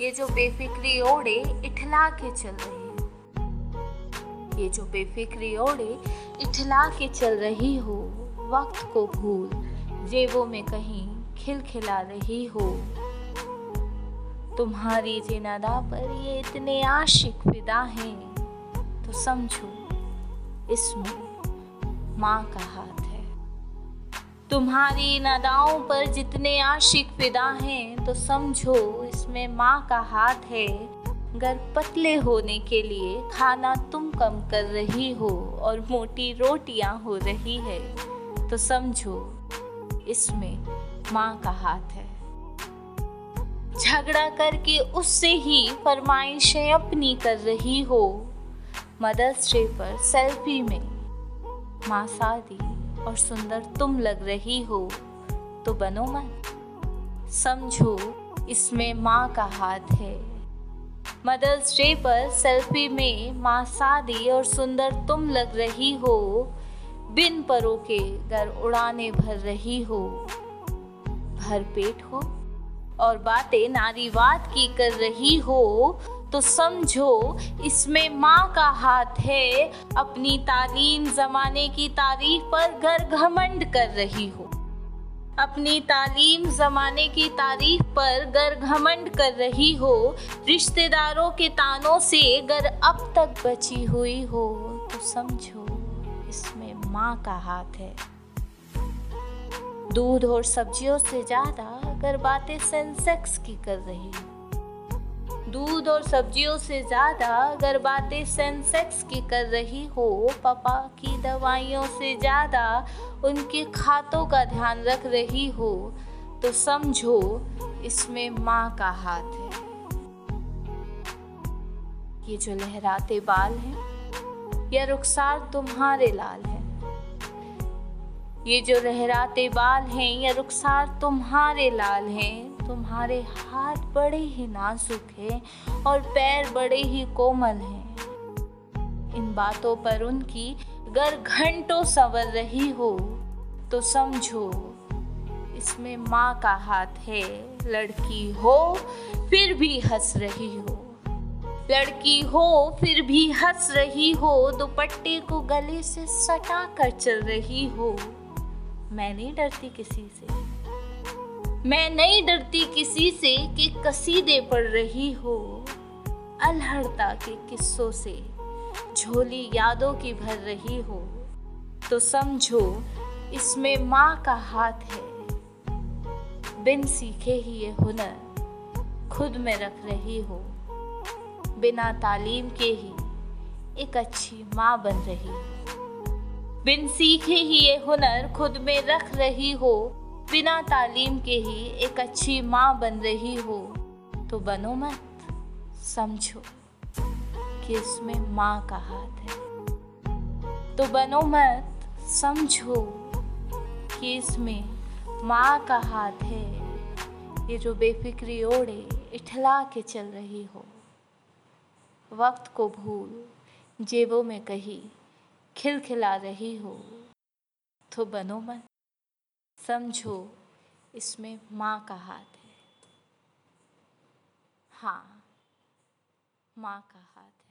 ये जो बेफिक्री ओढ़े इठला के चल रही ये जो बेफिक्री ओढ़े इठला के चल रही हो, वक्त को भूल, जेबों में कहीं खिलखिला रही हो। तुम्हारी जिनादा पर ये इतने आशिक फिदा हैं तो समझो, इसमें माँ का हाथ है। तुम्हारी नदाओं पर जितने आशिक फिदा हैं तो समझो, इसमें माँ का हाथ है। अगर पतले होने के लिए खाना तुम कम कर रही हो, और मोटी रोटियाँ हो रही है तो समझो, इसमें माँ का हाथ है। झगड़ा करके उससे ही फरमाइशें अपनी कर रही हो। मदर्स डे पर सेल्फी में, माँ शादी और सुंदर तुम लग रही हो तो बनो मत। समझो, इसमें माँ का हाथ है। मदर्स डे पर सेल्फी में माँ शादी और सुंदर तुम लग रही हो, बिन परों के घर उड़ाने भर रही हो। भर पेट हो। और बातें नारीवाद की कर रही हो तो समझो इसमें माँ का हाथ है। अपनी तालीम जमाने की तारीफ़ पर घर घमंड कर रही हो। अपनी तालीम जमाने की तारीफ़ पर गर घमंड कर रही हो। रिश्तेदारों के तानों से गर अब तक बची हुई हो। तो समझो इसमें माँ का हाथ है। दूध और सब्जियों से ज़्यादा अगर बातें सेंसेक्स की कर रही हो। दूध और सब्जियों से ज़्यादा अगर बातें सेंसेक्स की कर रही हो, पापा की दवाइयों से ज़्यादा उनके खातों का ध्यान रख रही हो तो समझो इसमें माँ का हाथ है। ये जो लहराते बाल हैं, या रुखसार तुम्हारे लाल है ये जो लहराते बाल हैं, या रुखसार तुम्हारे लाल हैं। तुम्हारे हाथ बड़े ही नाजुक हैं और पैर बड़े ही कोमल हैं। इन बातों पर उनकी गर घंटों संवर रही हो तो समझो, इसमें माँ का हाथ है, लड़की हो, फिर भी हंस रही हो। लड़की हो, फिर भी हंस रही हो, दुपट्टे को गले से सटा कर चल रही हो। मैं नहीं डरती किसी से। मैं नहीं डरती किसी से कि कसीदे पढ़ रही हो अलहड़ता के किस्सों से। झोली यादों की भर रही हो तो समझो इसमें माँ का हाथ है। बिन सीखे ही ये हुनर खुद में रख रही हो। बिना तालीम के ही एक अच्छी माँ बन रही हो। बिन सीखे ही ये हुनर खुद में रख रही हो, बिना तालीम के ही एक अच्छी माँ बन रही हो। तो बनो मत, समझो कि इसमें माँ का हाथ है। तो बनो मत, समझो कि इसमें माँ का हाथ है। ये जो बेफिक्री ओढ़े, इठला के चल रही हो। वक्त को भूल, जेबों में कही। खिलखिला रही हो। तो बनो मन, समझो इसमें माँ का हाथ है। हाँ माँ का हाथ